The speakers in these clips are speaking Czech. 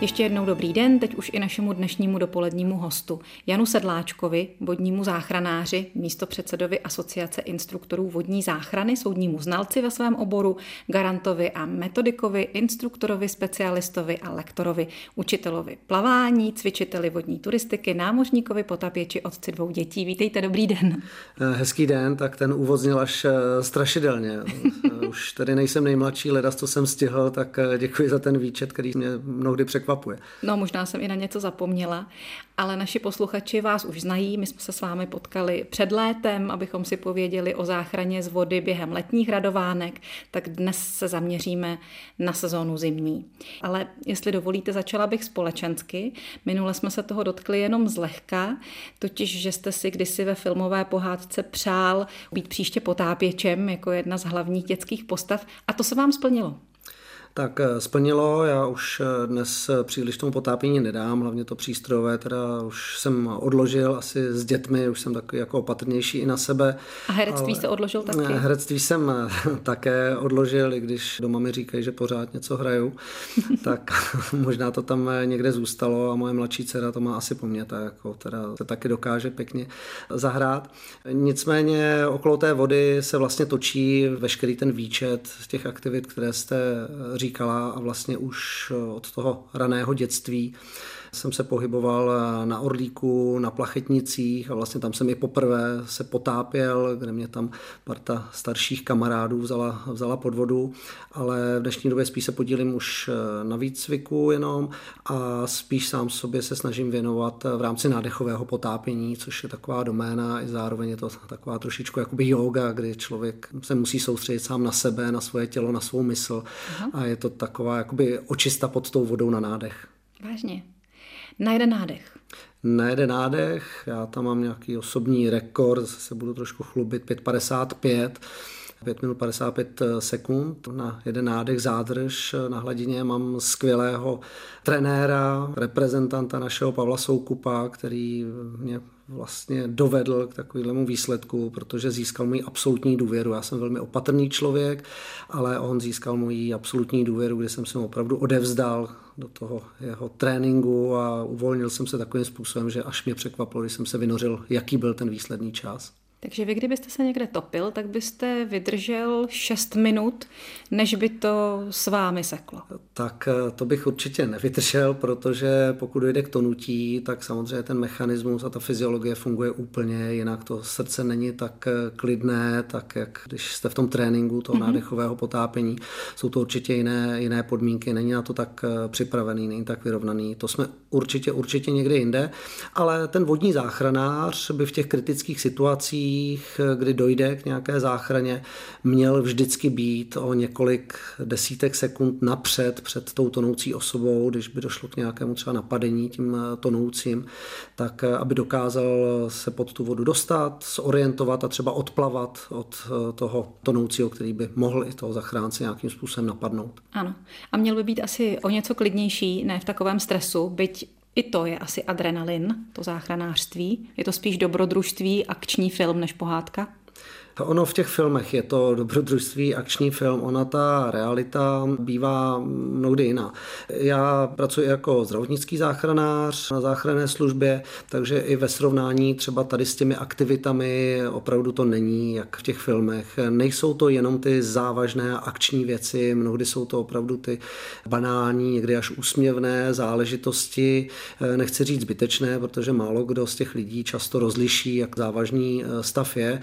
Ještě jednou dobrý den, teď už i našemu dnešnímu dopolednímu hostu Janu Sedláčkovi, vodnímu záchranáři, místo předsedovi Asociace instruktorů vodní záchrany, soudnímu znalci ve svém oboru, garantovi a metodikovi, instruktorovi, specialistovi a lektorovi, učitelovi plavání, cvičiteli vodní turistiky, námořníkovi, potapěči, otci dvou dětí. Vítejte, dobrý den. Hezký den, tak ten úvod zněl až eh, strašidelně. Už tady nejsem nejmladší, leda, co jsem stihl, tak eh, děkuji za ten výčet, který mě mnohdy překvapil překvapuje. No, možná jsem i na něco zapomněla, ale naši posluchači vás už znají. My jsme se s vámi potkali před létem, abychom si pověděli o záchraně z vody během letních radovánek, tak dnes se zaměříme na sezónu zimní. Ale jestli dovolíte, začala bych společensky. Minule jsme se toho dotkli jenom zlehka, totiž, že jste si kdysi ve filmové pohádce přál být příště potápěčem jako jedna z hlavních dětských postav a to se vám splnilo. Tak eh, splnilo, já už eh, dnes eh, příliš tomu potápění nedám, hlavně to přístrojové, teda už jsem odložil asi s dětmi, už jsem takový jako opatrnější i na sebe. A herectví se odložil taky? Herectví jsem také odložil, i když doma mi říkají, že pořád něco hraju, tak možná to tam někde zůstalo a moje mladší dcera to má asi po mně, tak jako teda se taky dokáže pěkně zahrát. Nicméně okolo té vody se vlastně točí veškerý ten výčet těch aktivit, které jste říkali říkala a vlastně už od toho raného dětství jsem se pohyboval na Orlíku, na Plachetnicích a vlastně tam jsem i poprvé se potápěl, kde mě tam parta starších kamarádů vzala, vzala pod vodu, ale v dnešní době spíš se podílím už na výcviku jenom a spíš sám sobě se snažím věnovat v rámci nádechového potápění, což je taková doména i zároveň je to taková trošičku jakoby yoga, kdy člověk se musí soustředit sám na sebe, na svoje tělo, na svou mysl Aha. a je to taková jakoby očista pod tou vodou na nádech. Vážně. Na jeden nádech. Na jeden nádech, já tam mám nějaký osobní rekord, zase se budu trošku chlubit, 5,55. 5 minut 55 sekund na jeden nádech zádrž na hladině. Mám skvělého trenéra, reprezentanta našeho Pavla Soukupa, který mě vlastně dovedl k takovému výsledku, protože získal můj absolutní důvěru. Já jsem velmi opatrný člověk, ale on získal můj absolutní důvěru, kdy jsem se mu opravdu odevzdal do toho jeho tréninku a uvolnil jsem se takovým způsobem, že až mě překvapilo, když jsem se vynořil, jaký byl ten výsledný čas. Takže vy, kdybyste se někde topil, tak byste vydržel 6 minut, než by to s vámi seklo. Tak eh, to bych určitě nevydržel, protože pokud dojde k tonutí, tak samozřejmě ten mechanismus a ta fyziologie funguje úplně jinak. To srdce není tak eh, klidné, tak jak když jste v tom tréninku toho mm-hmm. nádechového potápění. Jsou to určitě jiné, jiné podmínky, není na to tak eh, připravený, není tak vyrovnaný. To jsme určitě, určitě někde jinde, ale ten vodní záchranář by v těch kritických situacích situacích, kdy dojde k nějaké záchraně, měl vždycky být o několik desítek sekund napřed před tou tonoucí osobou, když by došlo k nějakému třeba napadení tím tonoucím, tak aby dokázal se pod tu vodu dostat, zorientovat a třeba odplavat od toho tonoucího, který by mohl i toho zachránce nějakým způsobem napadnout. Ano. A měl by být asi o něco klidnější, ne v takovém stresu, byť i to je asi adrenalin, to záchranářství. Je to spíš dobrodružství, akční film než pohádka? Ono v těch filmech je to dobrodružství, akční film, ona ta realita bývá mnohdy jiná. Já pracuji jako zdravotnický záchranář na záchranné službě, takže i ve srovnání třeba tady s těmi aktivitami opravdu to není jak v těch filmech. Nejsou to jenom ty závažné akční věci, mnohdy jsou to opravdu ty banální, někdy až úsměvné záležitosti. Nechci říct zbytečné, protože málo kdo z těch lidí často rozliší, jak závažný stav je,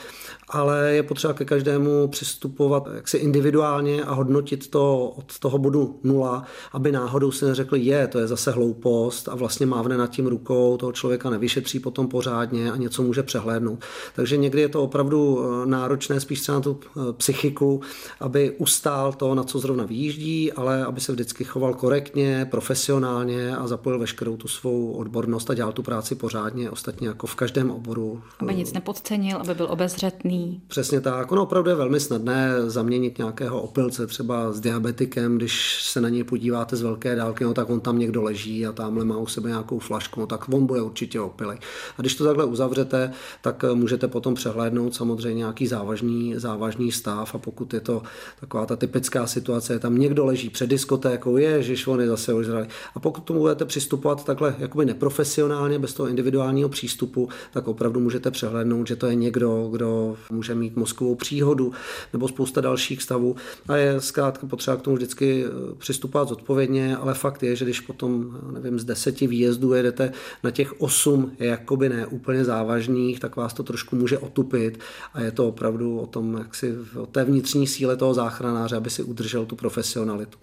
ale je potřeba ke každému přistupovat jaksi individuálně a hodnotit to od toho bodu nula, aby náhodou si neřekli, je, to je zase hloupost a vlastně mávne nad tím rukou, toho člověka nevyšetří potom pořádně a něco může přehlédnout. Takže někdy je to opravdu eh, náročné spíš na tu eh, psychiku, aby ustál to, na co zrovna vyjíždí, ale aby se vždycky choval korektně, profesionálně a zapojil veškerou tu svou odbornost a dělal tu práci pořádně, ostatně jako v každém oboru. Aby nic nepodcenil, aby byl obezřetný. Přesně tak. Ono opravdu je velmi snadné zaměnit nějakého opilce třeba s diabetikem, když se na něj podíváte z velké dálky, no tak on tam někdo leží a tamhle má u sebe nějakou flašku, no tak on bude určitě opilej. A když to takhle uzavřete, tak můžete potom přehlédnout samozřejmě nějaký závažný, závažný stav a pokud je to taková ta typická situace, je tam někdo leží před diskotékou, je, že on je zase ožralý. A pokud tomu budete přistupovat takhle jakoby neprofesionálně, bez toho individuálního přístupu, tak opravdu můžete přehlédnout, že to je někdo, kdo může mít mozkovou příhodu nebo spousta dalších stavů. A je zkrátka potřeba k tomu vždycky eh, přistupovat zodpovědně, ale fakt je, že když potom, nevím, z deseti výjezdů jedete na těch osm jakoby ne úplně závažných, tak vás to trošku může otupit a je to opravdu o tom, jak si o té vnitřní síle toho záchranáře, aby si udržel tu profesionalitu.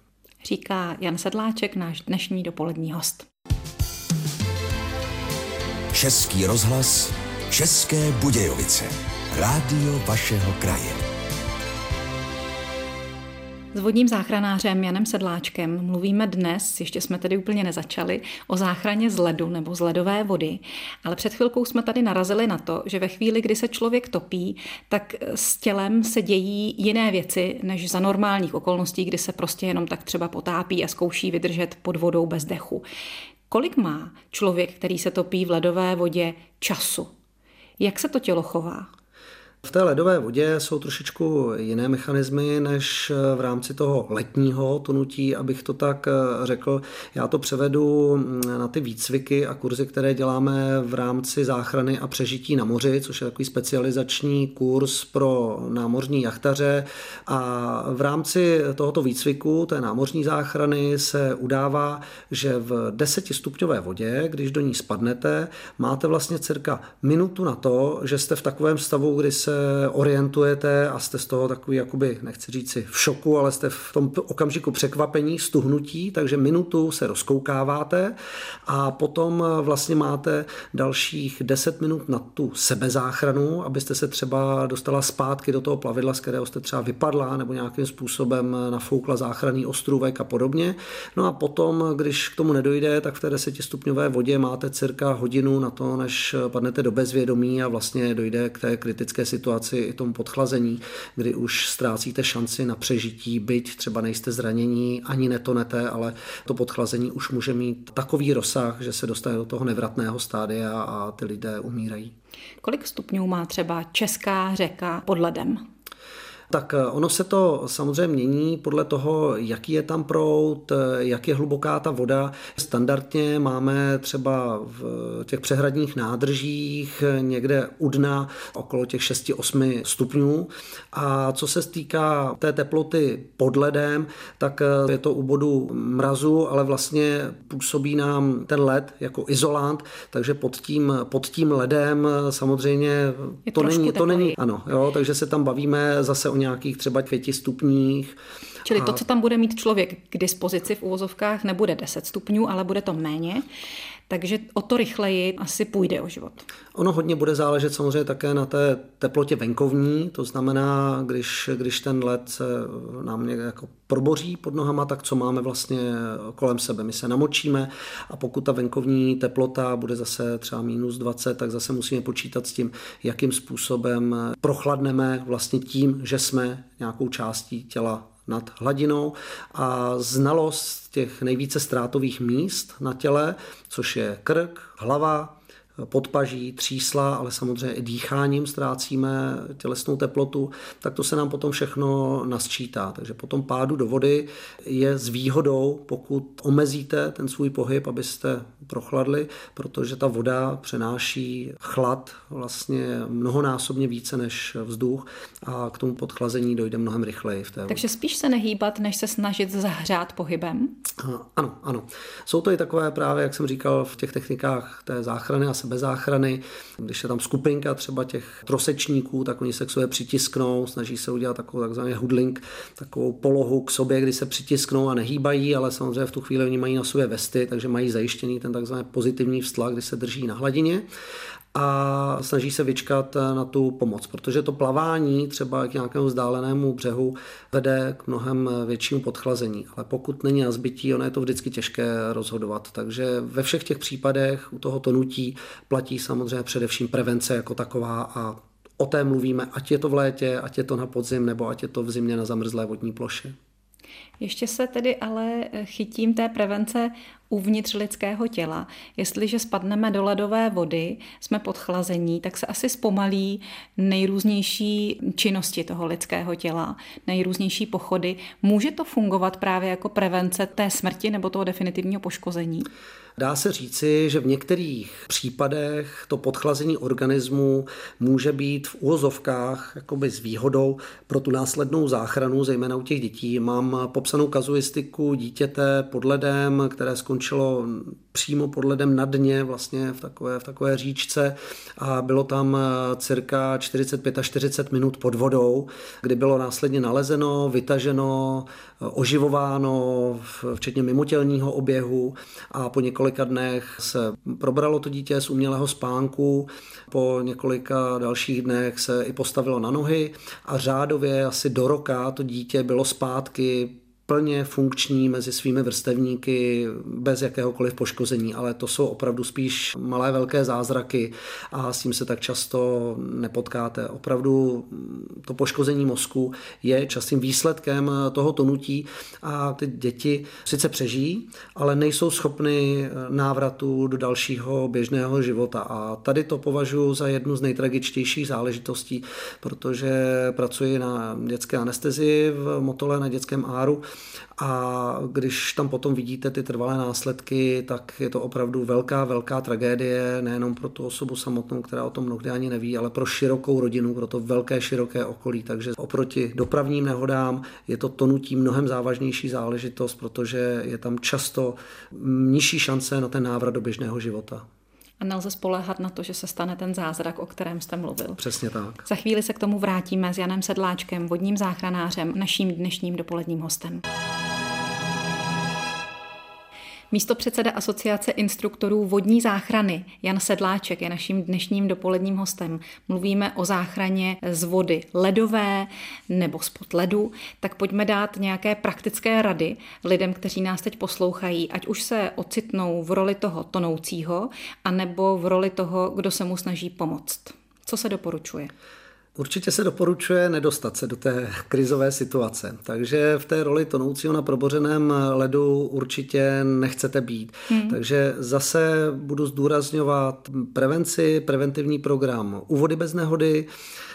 Říká Jan Sedláček, náš dnešní dopolední host. Český rozhlas, České Budějovice. Rádio vašeho kraje. S vodním záchranářem Janem Sedláčkem mluvíme dnes, ještě jsme tedy úplně nezačali, o záchraně z ledu nebo z ledové vody, ale před chvilkou jsme tady narazili na to, že ve chvíli, kdy se člověk topí, tak s tělem se dějí jiné věci než za normálních okolností, kdy se prostě jenom tak třeba potápí a zkouší vydržet pod vodou bez dechu. Kolik má člověk, který se topí v ledové vodě, času? Jak se to tělo chová? V té ledové vodě jsou trošičku jiné mechanismy než v rámci toho letního tonutí, abych to tak eh, řekl. Já to převedu mm, na ty výcviky a kurzy, které děláme v rámci záchrany a přežití na moři, což je takový specializační kurz pro námořní jachtaře. A v rámci tohoto výcviku, té námořní záchrany, se udává, že v desetistupňové vodě, když do ní spadnete, máte vlastně cirka minutu na to, že jste v takovém stavu, kdy se se orientujete a jste z toho takový, jakoby, nechci říct si v šoku, ale jste v tom okamžiku překvapení, stuhnutí, takže minutu se rozkoukáváte a potom vlastně máte dalších 10 minut na tu sebezáchranu, abyste se třeba dostala zpátky do toho plavidla, z kterého jste třeba vypadla nebo nějakým způsobem nafoukla záchranný ostrůvek a podobně. No a potom, když k tomu nedojde, tak v té desetistupňové vodě máte cirka hodinu na to, než padnete do bezvědomí a vlastně dojde k té kritické situaci situaci i tomu podchlazení, kdy už ztrácíte šanci na přežití, byť třeba nejste zranění, ani netonete, ale to podchlazení už může mít takový rozsah, že se dostane do toho nevratného stádia a ty lidé umírají. Kolik stupňů má třeba česká řeka pod ledem? Tak eh, ono se to samozřejmě mění podle toho, jaký je tam prout, eh, jak je hluboká ta voda. Standardně máme třeba v těch přehradních nádržích eh, někde u dna okolo těch 6-8 stupňů. A co se týká té teploty pod ledem, tak je to u bodu mrazu, ale vlastně působí nám ten led jako izolant, takže pod tím, pod tím ledem samozřejmě to není, to není, ano, jo, takže se tam bavíme zase o nějakých třeba pěti stupních. Čili a... to, co tam bude mít člověk k dispozici v úvozovkách, nebude 10 stupňů, ale bude to méně. Takže o to rychleji asi půjde o život. Ono hodně bude záležet samozřejmě také na té teplotě venkovní, to znamená, když, když ten led se nám někde jako proboří pod nohama, tak co máme vlastně kolem sebe. My se namočíme a pokud ta venkovní teplota bude zase třeba minus 20, tak zase musíme počítat s tím, jakým způsobem prochladneme vlastně tím, že jsme nějakou částí těla nad hladinou a znalost těch nejvíce ztrátových míst na těle, což je krk, hlava, podpaží, třísla, ale samozřejmě i dýcháním ztrácíme tělesnou teplotu, tak to se nám potom všechno nasčítá. Takže potom pádu do vody je s výhodou, pokud omezíte ten svůj pohyb, abyste prochladli, protože ta voda přenáší chlad vlastně mnohonásobně více než vzduch a k tomu podchlazení dojde mnohem rychleji v té vodě. Takže spíš se nehýbat, než se snažit zahřát pohybem? Ano, ano. Jsou to i takové právě, jak jsem říkal, v těch technikách té záchrany a sebezáchrany, když je tam skupinka třeba těch trosečníků, tak oni se k sobě přitisknou, snaží se udělat takovou takzvaný hudling, takovou polohu k sobě, kdy se přitisknou a nehýbají, ale samozřejmě v tu chvíli oni mají na sobě vesty, takže mají zajištěný ten takzvaný pozitivní vztlak, kdy se drží na hladině a snaží se vyčkat na tu pomoc, protože to plavání třeba k nějakému vzdálenému břehu vede k mnohem většímu podchlazení. Ale pokud není na zbytí, ono je to vždycky těžké rozhodovat. Takže ve všech těch případech u toho tonutí platí samozřejmě především prevence jako taková a o té mluvíme, ať je to v létě, ať je to na podzim, nebo ať je to v zimě na zamrzlé vodní ploše. Ještě se tedy ale chytím té prevence uvnitř lidského těla. Jestliže spadneme do ledové vody, jsme podchlazení, tak se asi zpomalí nejrůznější činnosti toho lidského těla, nejrůznější pochody. Může to fungovat právě jako prevence té smrti nebo toho definitivního poškození? Dá se říci, že v některých případech to podchlazení organismu může být v úvozovkách s výhodou pro tu následnou záchranu, zejména u těch dětí. Mám popsanou kazuistiku dítěte pod ledem, které skončilo přímo pod ledem na dně, vlastně v takové, v takové říčce. A bylo tam eh, cirka 45 až 40 minut pod vodou, kdy bylo následně nalezeno, vytaženo, eh, oživováno, včetně mimotělního oběhu. A po několika dnech se probralo to dítě z umělého spánku, po několika dalších dnech se i postavilo na nohy a řádově asi do roka to dítě bylo zpátky plně funkční mezi svými vrstevníky bez jakéhokoliv poškození, ale to jsou opravdu spíš malé velké zázraky a s tím se tak často nepotkáte. Opravdu to poškození mozku je častým výsledkem toho tonutí a ty děti sice přežijí, ale nejsou schopny návratu do dalšího běžného života a tady to považuji za jednu z nejtragičtějších záležitostí, protože pracuji na dětské anestezii v Motole na dětském áru a když tam potom vidíte ty trvalé následky, tak je to opravdu velká, velká tragédie, nejenom pro tu osobu samotnou, která o tom mnohdy ani neví, ale pro širokou rodinu, pro to velké, široké okolí. Takže oproti dopravním nehodám je to tonutí mnohem závažnější záležitost, protože je tam často nižší šance na ten návrat do běžného života. A nelze spoléhat na to, že se stane ten zázrak, o kterém jste mluvil. Přesně tak. Za chvíli se k tomu vrátíme s Janem Sedláčkem, vodním záchranářem, naším dnešním dopoledním hostem. Místo předseda Asociace instruktorů vodní záchrany Jan Sedláček je naším dnešním dopoledním hostem. Mluvíme o záchraně z vody ledové nebo spod ledu, tak pojďme dát nějaké praktické rady lidem, kteří nás teď poslouchají, ať už se ocitnou v roli toho tonoucího, anebo v roli toho, kdo se mu snaží pomoct. Co se doporučuje? Určitě se doporučuje nedostat se do té krizové situace, takže v té roli tonoucího na probořeném ledu určitě nechcete být. Hmm. Takže zase budu zdůrazňovat prevenci, preventivní program u vody bez nehody,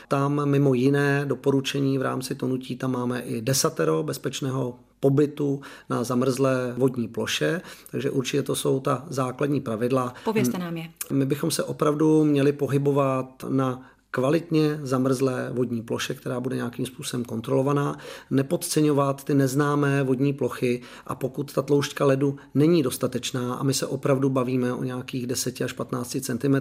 tam mimo jiné doporučení v rámci tonutí tam máme i desatero bezpečného pobytu na zamrzlé vodní ploše, takže určitě to jsou ta základní pravidla. Povězte nám je. My bychom se opravdu měli pohybovat na kvalitně zamrzlé vodní ploše, která bude nějakým způsobem kontrolovaná, nepodceňovat ty neznámé vodní plochy a pokud ta tloušťka ledu není dostatečná a my se opravdu bavíme o nějakých 10 až 15 cm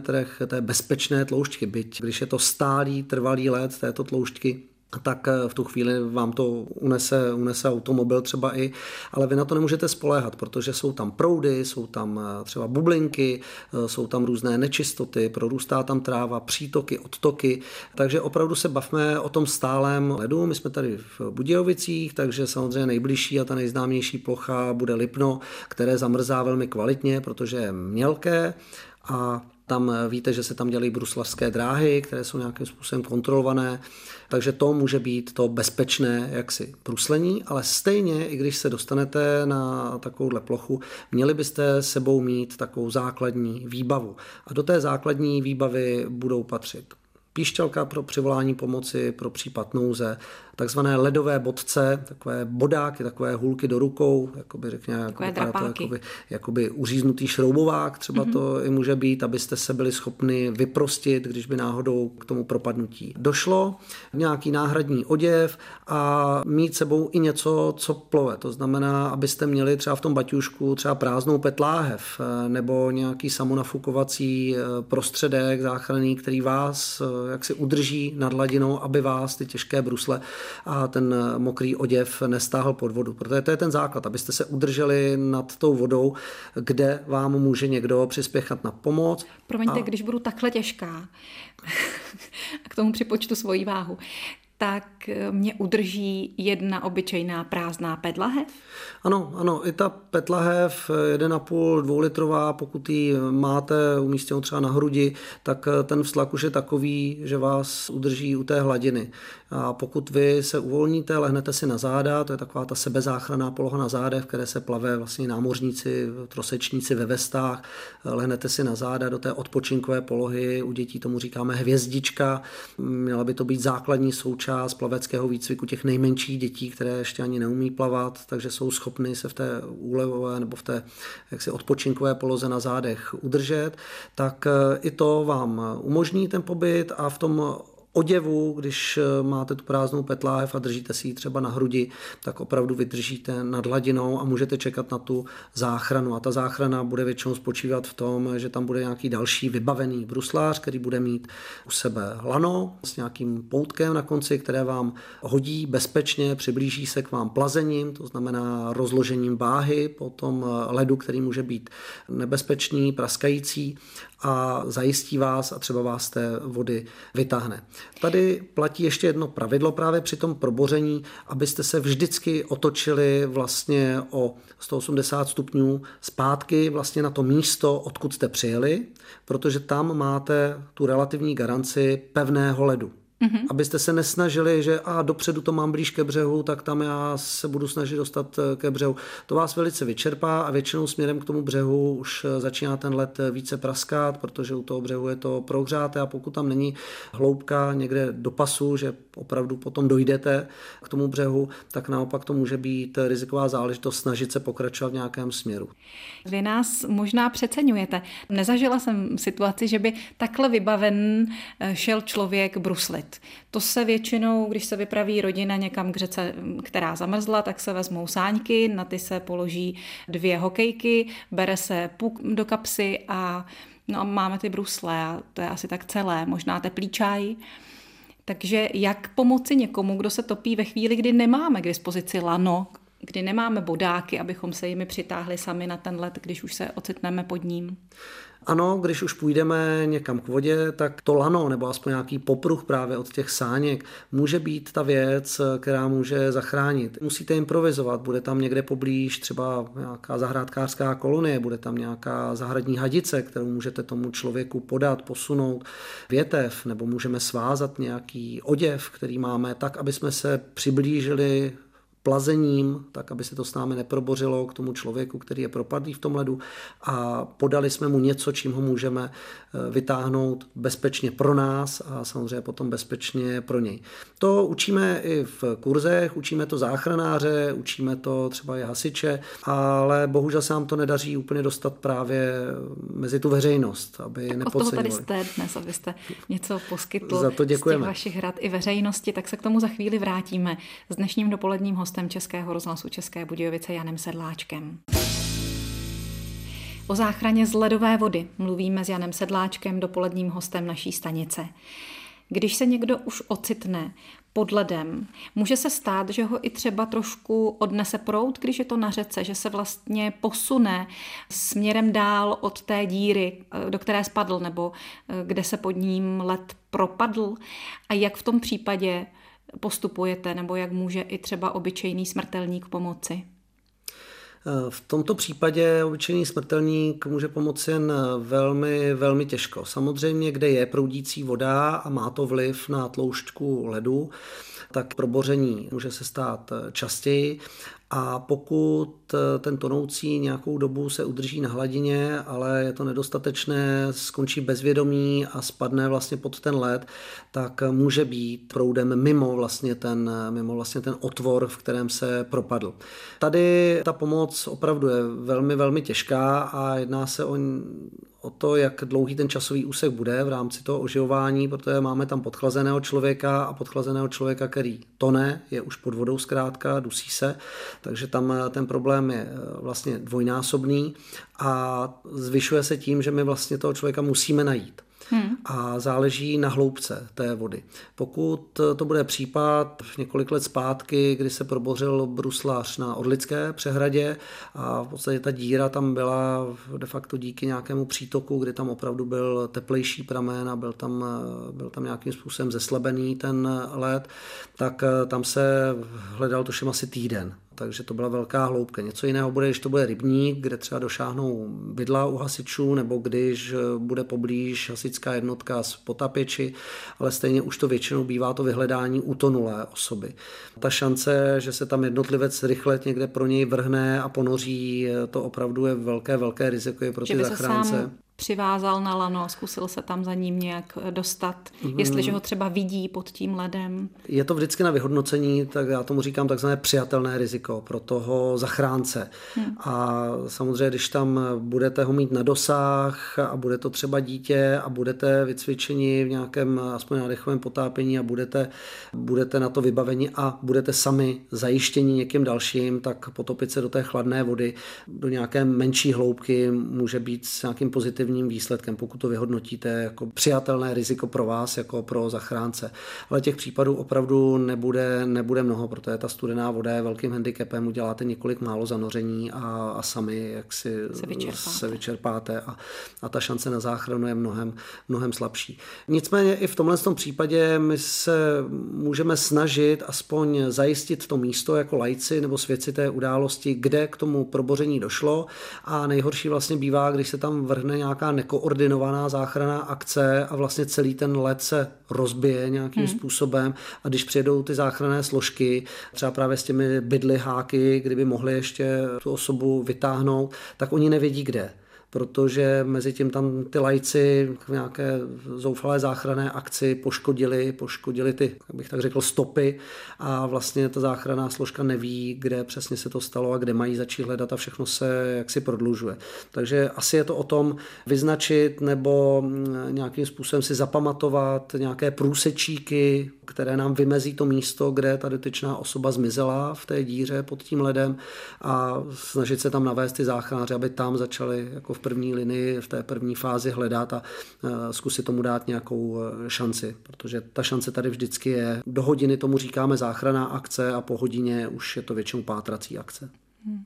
té bezpečné tloušťky, byť když je to stálý, trvalý led této tloušťky, tak eh, v tu chvíli vám to unese, unese automobil třeba i, ale vy na to nemůžete spoléhat, protože jsou tam proudy, jsou tam eh, třeba bublinky, eh, jsou tam různé nečistoty, prorůstá tam tráva, přítoky, odtoky, takže opravdu se bavme o tom stálem ledu. My jsme tady v Budějovicích, takže samozřejmě nejbližší a ta nejznámější plocha bude Lipno, které zamrzá velmi kvalitně, protože je mělké a tam víte, že se tam dělají bruslavské dráhy, které jsou nějakým způsobem kontrolované, takže to může být to bezpečné jaksi bruslení, ale stejně, i když se dostanete na takovouhle plochu, měli byste sebou mít takovou základní výbavu. A do té základní výbavy budou patřit píšťalka pro přivolání pomoci pro případ nouze, takzvané ledové bodce, takové bodáky, takové hůlky do rukou, jakoby řekněme, jako to, jakoby, jakoby uříznutý šroubovák, třeba mm-hmm. to i může být, abyste se byli schopni vyprostit, když by náhodou k tomu propadnutí došlo, nějaký náhradní oděv a mít sebou i něco, co plove. To znamená, abyste měli třeba v tom baťušku třeba prázdnou petláhev eh, nebo nějaký samonafukovací eh, prostředek záchranný, který vás eh, jak si udrží nad hladinou, aby vás ty těžké brusle a ten mokrý oděv nestáhl pod vodu. Protože to je ten základ, abyste se udrželi nad tou vodou, kde vám může někdo přispěchat na pomoc. Promiňte, a... když budu takhle těžká, a k tomu připočtu svoji váhu, tak mě udrží jedna obyčejná prázdná pedlahev? Ano, ano, i ta petlahev 1,5, 2 litrová, pokud ji máte umístěnou třeba na hrudi, tak ten vztlak už je takový, že vás udrží u té hladiny. A pokud vy se uvolníte, lehnete si na záda, to je taková ta sebezáchranná poloha na zádech, v které se plave vlastně námořníci, trosečníci ve vestách, lehnete si na záda do té odpočinkové polohy, u dětí tomu říkáme hvězdička, měla by to být základní součást plaveckého výcviku těch nejmenších dětí, které ještě ani neumí plavat, takže jsou schopny se v té úlevové nebo v té jaksi odpočinkové poloze na zádech udržet, tak i to vám umožní ten pobyt a v tom oděvu, když eh, máte tu prázdnou petláhev a držíte si ji třeba na hrudi, tak opravdu vydržíte nad hladinou a můžete čekat na tu záchranu. A ta záchrana bude většinou spočívat v tom, že tam bude nějaký další vybavený bruslář, který bude mít u sebe lano s nějakým poutkem na konci, které vám hodí bezpečně, přiblíží se k vám plazením, to znamená rozložením váhy po tom eh, ledu, který může být nebezpečný, praskající a zajistí vás a třeba vás té vody vytáhne. Tady platí ještě jedno pravidlo právě při tom proboření, abyste se vždycky otočili vlastně o 180 stupňů zpátky vlastně na to místo, odkud jste přijeli, protože tam máte tu relativní garanci pevného ledu. Mm-hmm. Abyste se nesnažili, že a dopředu to mám blíž ke břehu, tak tam já se budu snažit dostat eh, ke břehu. To vás velice vyčerpá a většinou směrem k tomu břehu už eh, začíná ten let eh, více praskat, protože u toho břehu je to prohřáté a pokud tam není hloubka někde do pasu, že opravdu potom dojdete k tomu břehu, tak naopak to může být riziková záležitost snažit se pokračovat v nějakém směru. Vy nás možná přeceňujete. Nezažila jsem situaci, že by takhle vybaven šel člověk bruslit vařit. To se většinou, když se vypraví rodina někam k řece, která zamrzla, tak se vezmou sáňky, na ty se položí dvě hokejky, bere se puk do kapsy a no, máme ty brusle a to je asi tak celé, možná teplý čaj. Takže jak pomoci někomu, kdo se topí ve chvíli, kdy nemáme k dispozici lano, kdy nemáme bodáky, abychom se jimi přitáhli sami na ten let, když už se ocitneme pod ním? Ano, když už půjdeme někam k vodě, tak to lano nebo aspoň nějaký popruh právě od těch sáněk může být ta věc, která může zachránit. Musíte improvizovat, bude tam někde poblíž třeba nějaká zahrádkářská kolonie, bude tam nějaká zahradní hadice, kterou můžete tomu člověku podat, posunout větev, nebo můžeme svázat nějaký oděv, který máme tak, aby jsme se přiblížili plazením, tak aby se to s námi neprobořilo k tomu člověku, který je propadlý v tom ledu a podali jsme mu něco, čím ho můžeme eh, vytáhnout bezpečně pro nás a samozřejmě potom bezpečně pro něj. To učíme i v kurzech, učíme to záchranáře, učíme to třeba i hasiče, ale bohužel se nám to nedaří úplně dostat právě mezi tu veřejnost, aby tak nepodceňovali. Od toho tady jste dnes, abyste něco poskytl Za to děkujeme. z těch vašich rad i veřejnosti, tak se k tomu za chvíli vrátíme s dnešním dopoledním hostem hostem Českého rozhlasu České Budějovice Janem Sedláčkem. O záchraně z ledové vody mluvíme s Janem Sedláčkem, dopoledním hostem naší stanice. Když se někdo už ocitne pod ledem, může se stát, že ho i třeba trošku odnese prout, když je to na řece, že se vlastně posune směrem dál od té díry, do které spadl, nebo kde se pod ním led propadl. A jak v tom případě postupujete, nebo jak může i třeba obyčejný smrtelník pomoci? V tomto případě obyčejný smrtelník může pomoci jen velmi, velmi těžko. Samozřejmě, kde je proudící voda a má to vliv na tloušťku ledu, tak proboření může se stát častěji a pokud eh, ten tonoucí nějakou dobu se udrží na hladině, ale je to nedostatečné, skončí bezvědomí a spadne vlastně pod ten led, tak může být proudem mimo vlastně ten, mimo vlastně ten otvor, v kterém se propadl. Tady ta pomoc opravdu je velmi, velmi těžká a jedná se o, o to, jak dlouhý ten časový úsek bude v rámci toho oživování, protože máme tam podchlazeného člověka a podchlazeného člověka, který tone, je už pod vodou zkrátka, dusí se, takže tam ten problém je eh, vlastně dvojnásobný a zvyšuje se tím, že my vlastně toho člověka musíme najít. Hmm. A záleží na hloubce té vody. Pokud to bude případ několik let zpátky, kdy se probořil bruslář na Orlické přehradě a v podstatě ta díra tam byla de facto díky nějakému přítoku, kdy tam opravdu byl teplejší pramen a byl tam, byl tam nějakým způsobem zeslabený ten led, tak tam se hledal tuším asi týden takže to byla velká hloubka. Něco jiného bude, když to bude rybník, kde třeba došáhnou bydla u hasičů, nebo když bude poblíž hasičská jednotka z potapěči, ale stejně už to většinou bývá to vyhledání utonulé osoby. Ta šance, že se tam jednotlivec rychle někde pro něj vrhne a ponoří, to opravdu je velké, velké riziko je pro ty zachránce přivázal na lano, zkusil se tam za ním nějak dostat, mm. jestliže ho třeba vidí pod tím ledem. Je to vždycky na vyhodnocení, tak já tomu říkám takzvané přijatelné riziko pro toho zachránce. Mm. A samozřejmě, když tam budete ho mít na dosah a bude to třeba dítě a budete vycvičeni v nějakém aspoň nádechovém potápění a budete, budete na to vybaveni a budete sami zajištěni někým dalším, tak potopit se do té chladné vody do nějaké menší hloubky může být s nějakým pozitivním pozitivním výsledkem, pokud to vyhodnotíte jako přijatelné riziko pro vás, jako pro zachránce. Ale těch případů opravdu nebude, nebude mnoho, protože ta studená voda je velkým handicapem, uděláte několik málo zanoření a, a sami jak si se vyčerpáte, se vyčerpáte a, a ta šance na záchranu je mnohem, mnohem slabší. Nicméně i v tomhle tom případě my se můžeme snažit aspoň zajistit to místo jako lajci nebo svědci té události, kde k tomu proboření došlo a nejhorší vlastně bývá, když se tam vrhne nějak nějaká nekoordinovaná záchranná akce a vlastně celý ten let se rozbije nějakým hmm. způsobem a když přijedou ty záchranné složky, třeba právě s těmi bydly háky, kdyby mohli ještě tu osobu vytáhnout, tak oni nevědí kde protože mezi tím tam ty lajci v nějaké zoufalé záchranné akci poškodili, poškodili ty, jak bych tak řekl, stopy a vlastně ta záchranná složka neví, kde přesně se to stalo a kde mají začít hledat a všechno se jaksi prodlužuje. Takže asi je to o tom vyznačit nebo nějakým způsobem si zapamatovat nějaké průsečíky, které nám vymezí to místo, kde ta dotyčná osoba zmizela v té díře pod tím ledem a snažit se tam navést ty záchranáře, aby tam začali jako v první linii, v té první fázi hledat a e, zkusit tomu dát nějakou e, šanci, protože ta šance tady vždycky je. Do hodiny tomu říkáme záchranná akce a po hodině už je to většinou pátrací akce. Hmm.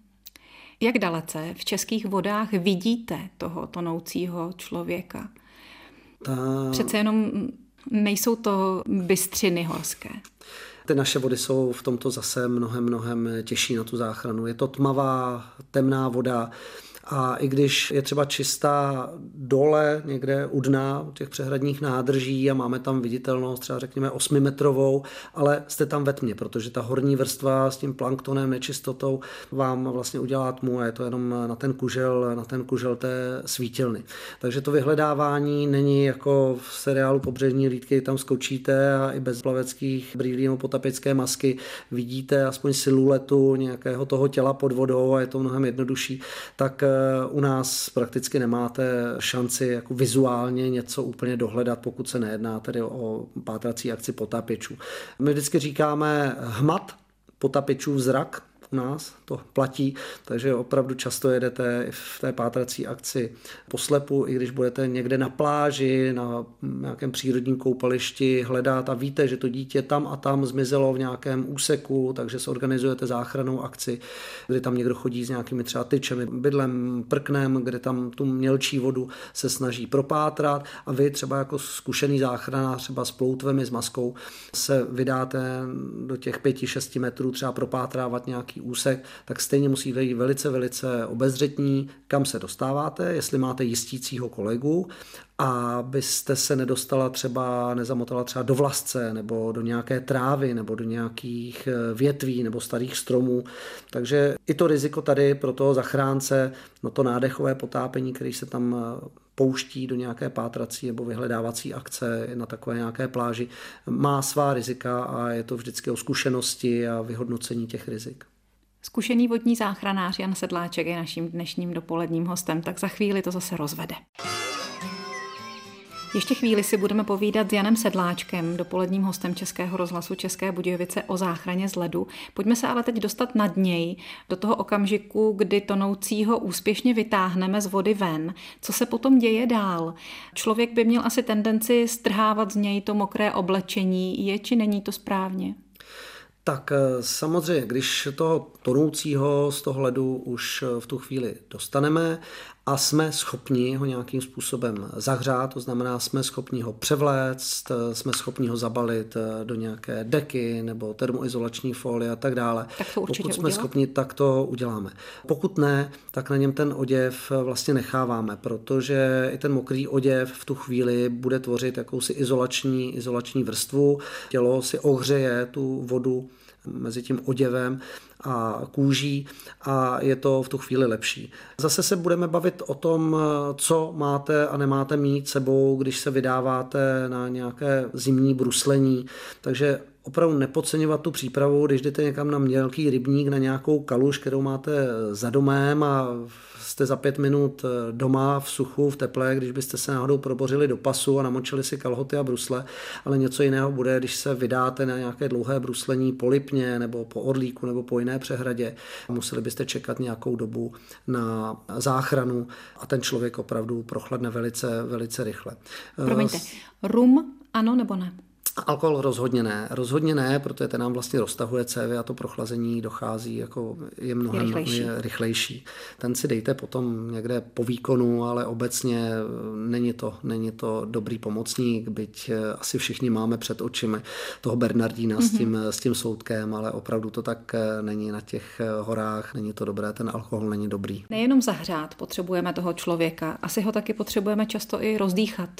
Jak dalece v českých vodách vidíte toho tonoucího člověka? Ta... Přece jenom nejsou to bystřiny horské. Ty naše vody jsou v tomto zase mnohem, mnohem těžší na tu záchranu. Je to tmavá, temná voda, a i když je třeba čistá dole někde u dna u těch přehradních nádrží a máme tam viditelnost třeba řekněme 8 metrovou, ale jste tam ve tmě, protože ta horní vrstva s tím planktonem, nečistotou vám vlastně udělá tmu a je to jenom na ten kužel, na ten kužel té svítilny. Takže to vyhledávání není jako v seriálu Pobřežní lídky, tam skočíte a i bez plaveckých brýlí nebo potapické masky vidíte aspoň siluetu nějakého toho těla pod vodou a je to mnohem jednodušší, tak u nás prakticky nemáte šanci jako vizuálně něco úplně dohledat, pokud se nejedná tedy o pátrací akci potápěčů. My vždycky říkáme hmat, potapičů zrak, nás to platí, takže opravdu často jedete v té pátrací akci poslepu, i když budete někde na pláži, na nějakém přírodním koupališti hledat a víte, že to dítě tam a tam zmizelo v nějakém úseku, takže se organizujete záchranou akci, kdy tam někdo chodí s nějakými třeba tyčemi, bydlem, prknem, kde tam tu mělčí vodu se snaží propátrat a vy třeba jako zkušený záchranář třeba s ploutvemi, s maskou se vydáte do těch 5-6 metrů třeba propátrávat nějaký úsek, tak stejně musíte být velice, velice obezřetní, kam se dostáváte, jestli máte jistícího kolegu a byste se nedostala třeba, nezamotala třeba do vlasce nebo do nějaké trávy nebo do nějakých eh, větví nebo starých stromů. Takže i to riziko tady pro toho zachránce, no to nádechové potápení, který se tam eh, pouští do nějaké pátrací nebo vyhledávací akce na takové nějaké pláži, má svá rizika a je to vždycky o zkušenosti a vyhodnocení těch rizik. Zkušený vodní záchranář Jan Sedláček je naším dnešním dopoledním hostem, tak za chvíli to zase rozvede. Ještě chvíli si budeme povídat s Janem Sedláčkem, dopoledním hostem Českého rozhlasu České Budějovice o záchraně z ledu. Pojďme se ale teď dostat nad něj, do toho okamžiku, kdy tonoucího úspěšně vytáhneme z vody ven. Co se potom děje dál? Člověk by měl asi tendenci strhávat z něj to mokré oblečení. Je či není to správně? Tak eh, samozřejmě, když toho tonoucího z toho ledu už eh, v tu chvíli dostaneme a jsme schopni ho nějakým způsobem zahřát, to znamená, jsme schopni ho převléct, jsme schopni ho zabalit eh, do nějaké deky nebo termoizolační folie a tak dále. Tak to Pokud jsme udělá. schopni, tak to uděláme. Pokud ne, tak na něm ten oděv eh, vlastně necháváme, protože i ten mokrý oděv v tu chvíli bude tvořit jakousi izolační, izolační vrstvu. Tělo si ohřeje tu vodu mezi tím oděvem a kůží a je to v tu chvíli lepší. Zase se budeme bavit o tom, co máte a nemáte mít sebou, když se vydáváte na nějaké zimní bruslení. Takže opravdu nepodceňovat tu přípravu, když jdete někam na mělký rybník, na nějakou kaluž, kterou máte za domem a jste za pět minut doma v suchu, v teple, když byste se náhodou probořili do pasu a namočili si kalhoty a brusle, ale něco jiného bude, když se vydáte na nějaké dlouhé bruslení po Lipně nebo po Orlíku nebo po jiné přehradě. Museli byste čekat nějakou dobu na záchranu a ten člověk opravdu prochladne velice, velice rychle. Promiňte, rum ano nebo ne? Alkohol rozhodně ne. Rozhodně ne, protože ten nám vlastně roztahuje cévy a to prochlazení dochází jako je mnohem je rychlejší. Je rychlejší. Ten si dejte potom někde po výkonu, ale obecně není to, není to dobrý pomocník, byť asi všichni máme před očimi toho Bernardína mm-hmm. s, tím, s tím soudkem, ale opravdu to tak není na těch horách, není to dobré, ten alkohol není dobrý. Nejenom zahřát potřebujeme toho člověka, asi ho taky potřebujeme často i rozdýchat.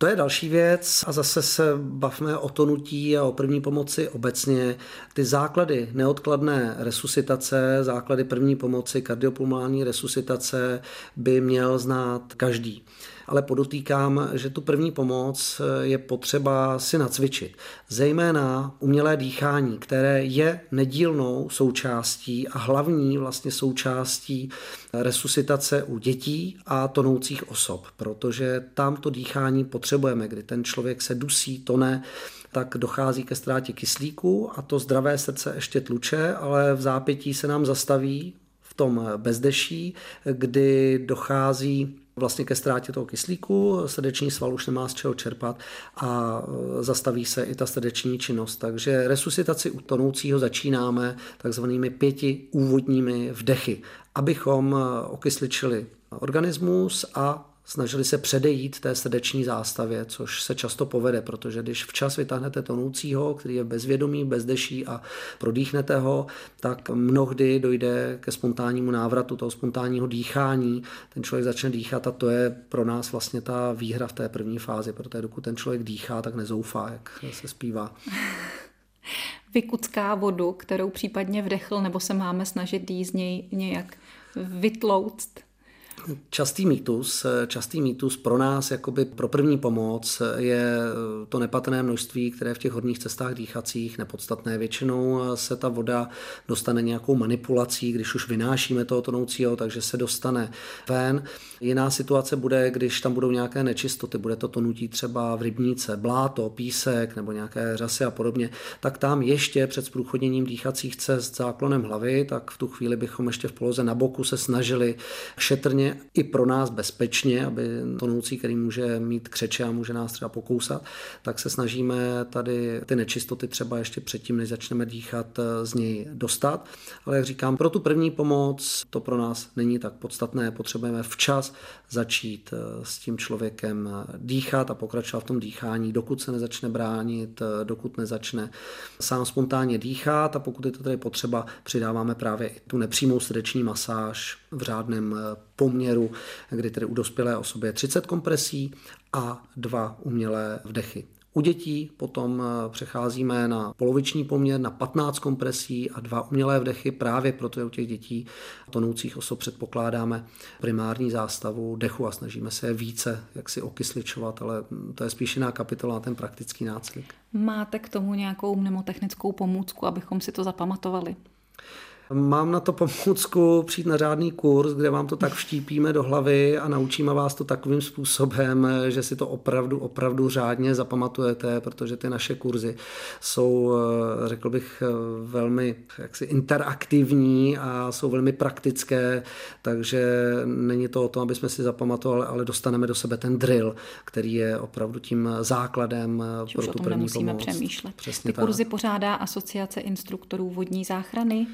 To je další věc a zase se bavme o tonutí a o první pomoci obecně. Ty základy neodkladné resuscitace, základy první pomoci, kardiopulmální resuscitace by měl znát každý ale podotýkám, že tu první pomoc je potřeba si nacvičit. Zejména umělé dýchání, které je nedílnou součástí a hlavní vlastně součástí resuscitace u dětí a tonoucích osob, protože tam to dýchání potřebujeme, kdy ten člověk se dusí, tone, tak dochází ke ztrátě kyslíku a to zdravé srdce ještě tluče, ale v zápětí se nám zastaví v tom bezdeší, kdy dochází vlastně ke ztrátě toho kyslíku, srdeční sval už nemá z čeho čerpat a zastaví se i ta srdeční činnost. Takže resuscitaci u tonoucího začínáme takzvanými pěti úvodními vdechy, abychom okysličili organismus a snažili se předejít té srdeční zástavě, což se často povede, protože když včas vytáhnete tonoucího, který je bezvědomý, bezdeší a prodýchnete ho, tak mnohdy dojde ke spontánnímu návratu toho spontánního dýchání. Ten člověk začne dýchat a to je pro nás vlastně ta výhra v té první fázi, protože dokud ten člověk dýchá, tak nezoufá, jak se zpívá. Vykucká vodu, kterou případně vdechl, nebo se máme snažit jí z něj nějak vytlouct? Častý mýtus, častý mýtus pro nás, jakoby pro první pomoc, je to nepatrné množství, které v těch horních cestách dýchacích nepodstatné. Většinou se ta voda dostane nějakou manipulací, když už vynášíme toho tonoucího, takže se dostane ven. Jiná situace bude, když tam budou nějaké nečistoty, bude to tonutí třeba v rybníce, bláto, písek nebo nějaké řasy a podobně, tak tam ještě před zprůchodněním dýchacích cest záklonem hlavy, tak v tu chvíli bychom ještě v poloze na boku se snažili šetrně i pro nás bezpečně, aby tonoucí, který může mít křeče a může nás třeba pokousat, tak se snažíme tady ty nečistoty třeba ještě předtím, než začneme dýchat, z něj dostat. Ale jak říkám, pro tu první pomoc to pro nás není tak podstatné. Potřebujeme včas začít s tím člověkem dýchat a pokračovat v tom dýchání, dokud se nezačne bránit, dokud nezačne sám spontánně dýchat a pokud je to tady potřeba, přidáváme právě i tu nepřímou srdeční masáž v řádném poměru, kdy tedy u dospělé osoby je 30 kompresí a dva umělé vdechy. U dětí potom přecházíme na poloviční poměr na 15 kompresí a dva umělé vdechy, právě proto u těch dětí tonoucích osob předpokládáme primární zástavu dechu a snažíme se je více jak si okysličovat, ale to je spíš jiná kapitola na ten praktický nácvik. Máte k tomu nějakou mnemotechnickou pomůcku, abychom si to zapamatovali? Mám na to pomůcku přijít na řádný kurz, kde vám to tak vštípíme do hlavy a naučíme vás to takovým způsobem, že si to opravdu, opravdu řádně zapamatujete, protože ty naše kurzy jsou, eh, řekl bych, eh, velmi jaksi interaktivní a jsou velmi praktické, takže není to o tom, aby jsme si zapamatovali, ale dostaneme do sebe ten drill, který je opravdu tím základem Či pro tu první nemusíme pomoc. přemýšlet. Přesně Ty tak. kurzy pořádá Asociace instruktorů vodní záchrany.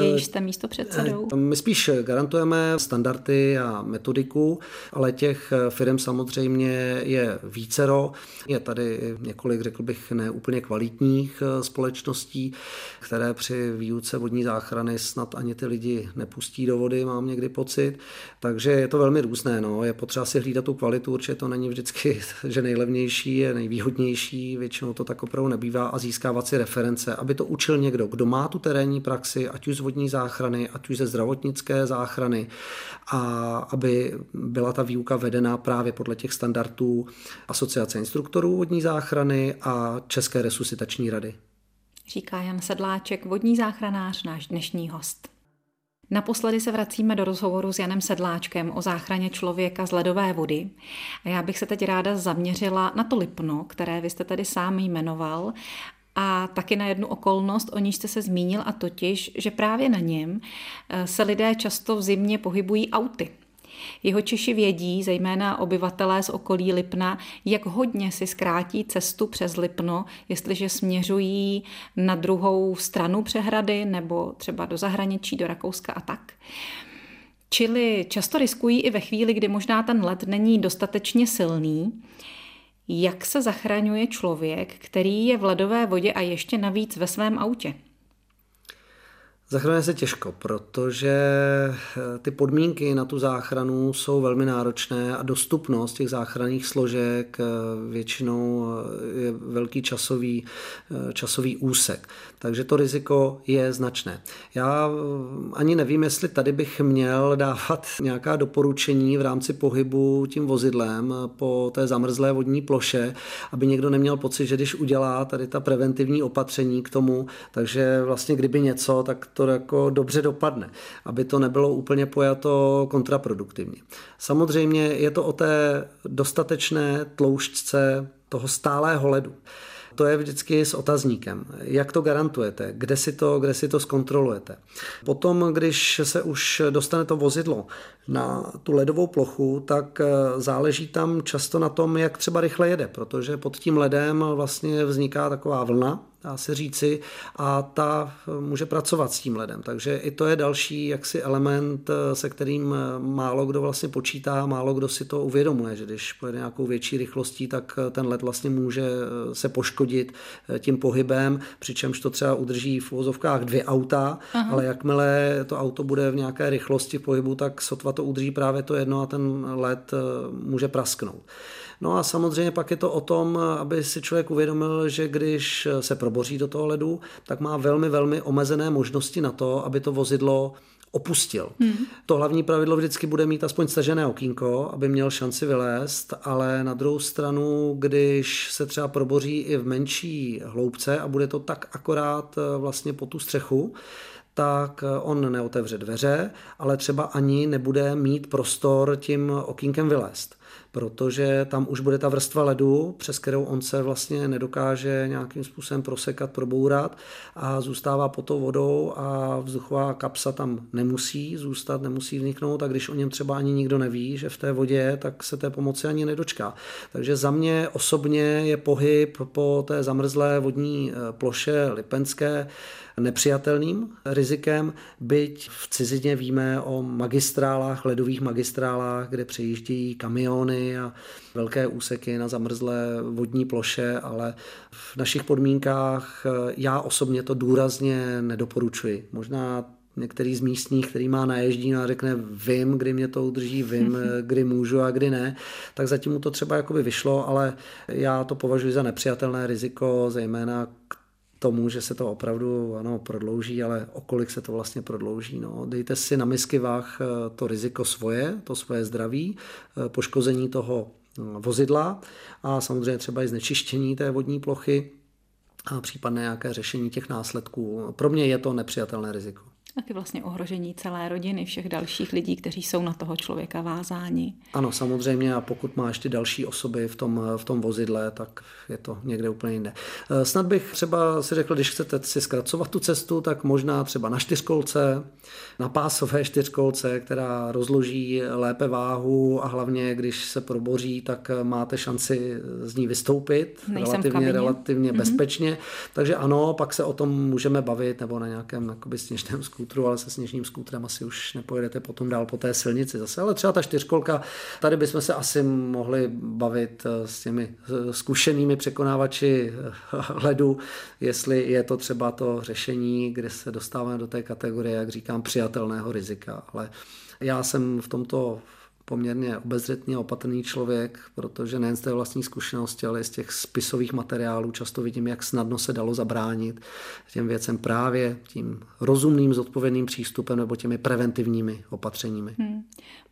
Jejíž jste místo předsedou? Eh, my spíš garantujeme standardy a metodiku, ale těch firm samozřejmě je vícero. Je tady několik, řekl bych, neúplně kvalitních eh, společností, které při výuce vodní záchrany snad ani ty lidi nepustí do vody, mám někdy pocit. Takže je to velmi různé. No. Je potřeba si hlídat tu kvalitu, určitě to není vždycky, že nejlevnější je nejvýhodnější, většinou to tak opravdu nebývá a získávat si reference, aby to učil někdo, kdo má tu terénní praxi, ať už z vodní záchrany, ať už ze zdravotnické záchrany a aby byla ta výuka vedena právě podle těch standardů Asociace instruktorů vodní záchrany a České resuscitační rady. Říká Jan Sedláček, vodní záchranář, náš dnešní host. Naposledy se vracíme do rozhovoru s Janem Sedláčkem o záchraně člověka z ledové vody. A já bych se teď ráda zaměřila na to Lipno, které vy jste tady sám jmenoval a taky na jednu okolnost, o níž jste se zmínil, a totiž, že právě na něm eh, se lidé často v zimě pohybují auty. Jeho Češi vědí, zejména obyvatelé z okolí Lipna, jak hodně si zkrátí cestu přes Lipno, jestliže směřují na druhou stranu přehrady nebo třeba do zahraničí, do Rakouska a tak. Čili často riskují i ve chvíli, kdy možná ten led není dostatečně silný, jak se zachraňuje člověk, který je v ledové vodě a ještě navíc ve svém autě? Zachraňuje se těžko, protože eh, ty podmínky na tu záchranu jsou velmi náročné a dostupnost těch záchranných složek eh, většinou eh, je velký časový, časový úsek. Takže to riziko je značné. Já ani nevím, jestli tady bych měl dávat nějaká doporučení v rámci pohybu tím vozidlem po té zamrzlé vodní ploše, aby někdo neměl pocit, že když udělá tady ta preventivní opatření k tomu, takže vlastně kdyby něco, tak to jako dobře dopadne, aby to nebylo úplně pojato kontraproduktivně. Samozřejmě je to o té dostatečné tloušťce toho stálého ledu to je vždycky s otazníkem. Jak to garantujete? Kde si to, kde si to zkontrolujete? Potom, když se už dostane to vozidlo na tu ledovou plochu, tak eh, záleží tam často na tom, jak třeba rychle jede, protože pod tím ledem vlastně vzniká taková vlna, dá se říci, a ta eh, může pracovat s tím ledem. Takže i to je další jaksi element, eh, se kterým málo kdo vlastně počítá, málo kdo si to uvědomuje, že když pojede nějakou větší rychlostí, tak ten led vlastně může se poškodit tím pohybem, přičemž to třeba udrží v vozovkách dvě auta, Aha. ale jakmile to auto bude v nějaké rychlosti pohybu, tak sotva to udrží právě to jedno a ten led eh, může prasknout. No a samozřejmě pak je to o tom, aby si člověk uvědomil, že když se proboří do toho ledu, tak má velmi, velmi omezené možnosti na to, aby to vozidlo opustil. Hmm. To hlavní pravidlo vždycky bude mít aspoň stažené okýnko, aby měl šanci vylézt, ale na druhou stranu, když se třeba proboří i v menší hloubce a bude to tak akorát eh, vlastně po tu střechu, tak on neotevře dveře, ale třeba ani nebude mít prostor tím okýnkem vylézt protože tam už bude ta vrstva ledu, přes kterou on se vlastně nedokáže nějakým způsobem prosekat, probourat a zůstává pod tou vodou a vzduchová kapsa tam nemusí zůstat, nemusí vzniknout a když o něm třeba ani nikdo neví, že v té vodě, tak se té pomoci ani nedočká. Takže za mě osobně je pohyb po té zamrzlé vodní eh, ploše Lipenské nepřijatelným rizikem, byť v cizině víme o magistrálách, ledových magistrálách, kde přejíždějí kamiony a velké úseky na zamrzlé vodní ploše, ale v našich podmínkách eh, já osobně to důrazně nedoporučuji. Možná některý z místních, který má naježdí a řekne vím, kdy mě to udrží, vím, kdy můžu a kdy ne, tak zatím mu to třeba jakoby vyšlo, ale já to považuji za nepřijatelné riziko, zejména k tomu, že se to opravdu ano, prodlouží, ale o kolik se to vlastně prodlouží. No. Dejte si na misky váh eh, to riziko svoje, to svoje zdraví, eh, poškození toho eh, vozidla a samozřejmě třeba i znečištění té vodní plochy a případné nějaké řešení těch následků. Pro mě je to nepřijatelné riziko. Taky vlastně ohrožení celé rodiny, všech dalších lidí, kteří jsou na toho člověka vázáni. Ano, samozřejmě a pokud má ještě další osoby v tom, v tom vozidle, tak je to někde úplně jinde. Eh, snad bych třeba si řekl, když chcete si zkracovat tu cestu, tak možná třeba na čtyřkolce, na pásové čtyřkolce, která rozloží lépe váhu a hlavně, když se proboří, tak máte šanci z ní vystoupit Nejsem relativně, relativně mm-hmm. bezpečně. Takže ano, pak se o tom můžeme bavit, nebo na nějakém jakoby, sněžném skútru, ale se sněžným skútrem asi už nepojedete potom dál po té silnici zase. Ale třeba ta čtyřkolka, tady bychom se asi mohli bavit eh, s těmi eh, zkušenými překonávači eh, ledu, jestli je to třeba to řešení, kde se dostáváme do té kategorie, jak říkám, přijatelného rizika. Ale já jsem v tomto poměrně obezřetný a opatrný člověk, protože nejen z té vlastní zkušenosti, ale i z těch spisových materiálů často vidím, jak snadno se dalo zabránit těm věcem právě tím rozumným, zodpovědným přístupem nebo těmi preventivními opatřeními. Hmm.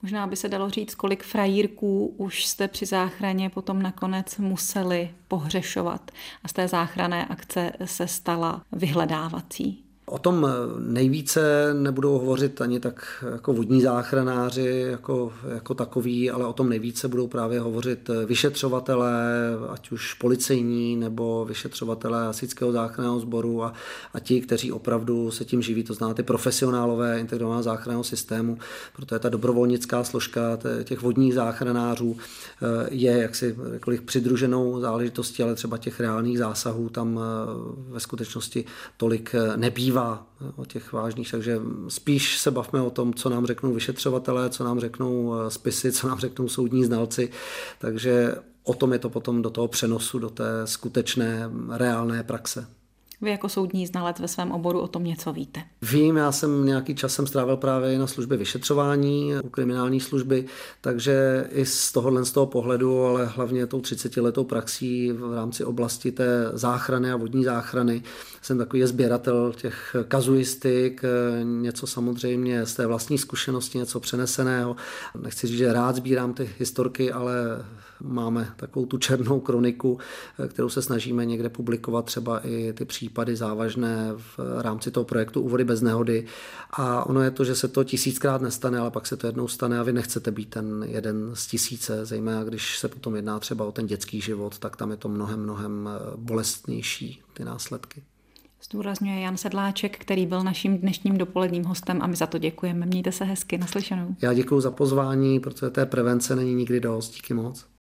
Možná by se dalo říct, kolik frajírků už jste při záchraně potom nakonec museli pohřešovat a z té záchranné akce se stala vyhledávací. O tom nejvíce nebudou hovořit ani tak jako vodní záchranáři jako, jako takový, ale o tom nejvíce budou právě hovořit vyšetřovatelé, ať už policejní nebo vyšetřovatelé hasičského záchranného sboru a, a ti, kteří opravdu se tím živí, to znáte profesionálové integrovaného záchranného systému, protože ta dobrovolnická složka těch vodních záchranářů eh, je jaksi jakkoliv přidruženou záležitostí, ale třeba těch reálných zásahů tam eh, ve skutečnosti tolik eh, nebývá nebývá o těch vážných, takže spíš se bavme o tom, co nám řeknou vyšetřovatelé, co nám řeknou eh, spisy, co nám řeknou soudní znalci, takže o tom je to potom do toho přenosu, do té skutečné reálné praxe. Vy jako soudní znalec ve svém oboru o tom něco víte? Vím, já jsem nějaký čas jsem strávil právě na službě vyšetřování u kriminální služby, takže i z tohohle z toho pohledu, ale hlavně tou 30 letou praxí v rámci oblasti té záchrany a vodní záchrany jsem takový sběratel těch kazuistik, něco samozřejmě z té vlastní zkušenosti, něco přeneseného. Nechci říct, že rád sbírám ty historky, ale máme takovou tu černou kroniku, kterou se snažíme někde publikovat, třeba i ty případy závažné v rámci toho projektu Úvody bez nehody. A ono je to, že se to tisíckrát nestane, ale pak se to jednou stane a vy nechcete být ten jeden z tisíce, zejména když se potom jedná třeba o ten dětský život, tak tam je to mnohem, mnohem bolestnější ty následky. Zdůrazňuje Jan Sedláček, který byl naším dnešním dopoledním hostem a my za to děkujeme. Mějte se hezky, naslyšenou. Já děkuji za pozvání, protože té prevence není nikdy dost. Díky moc.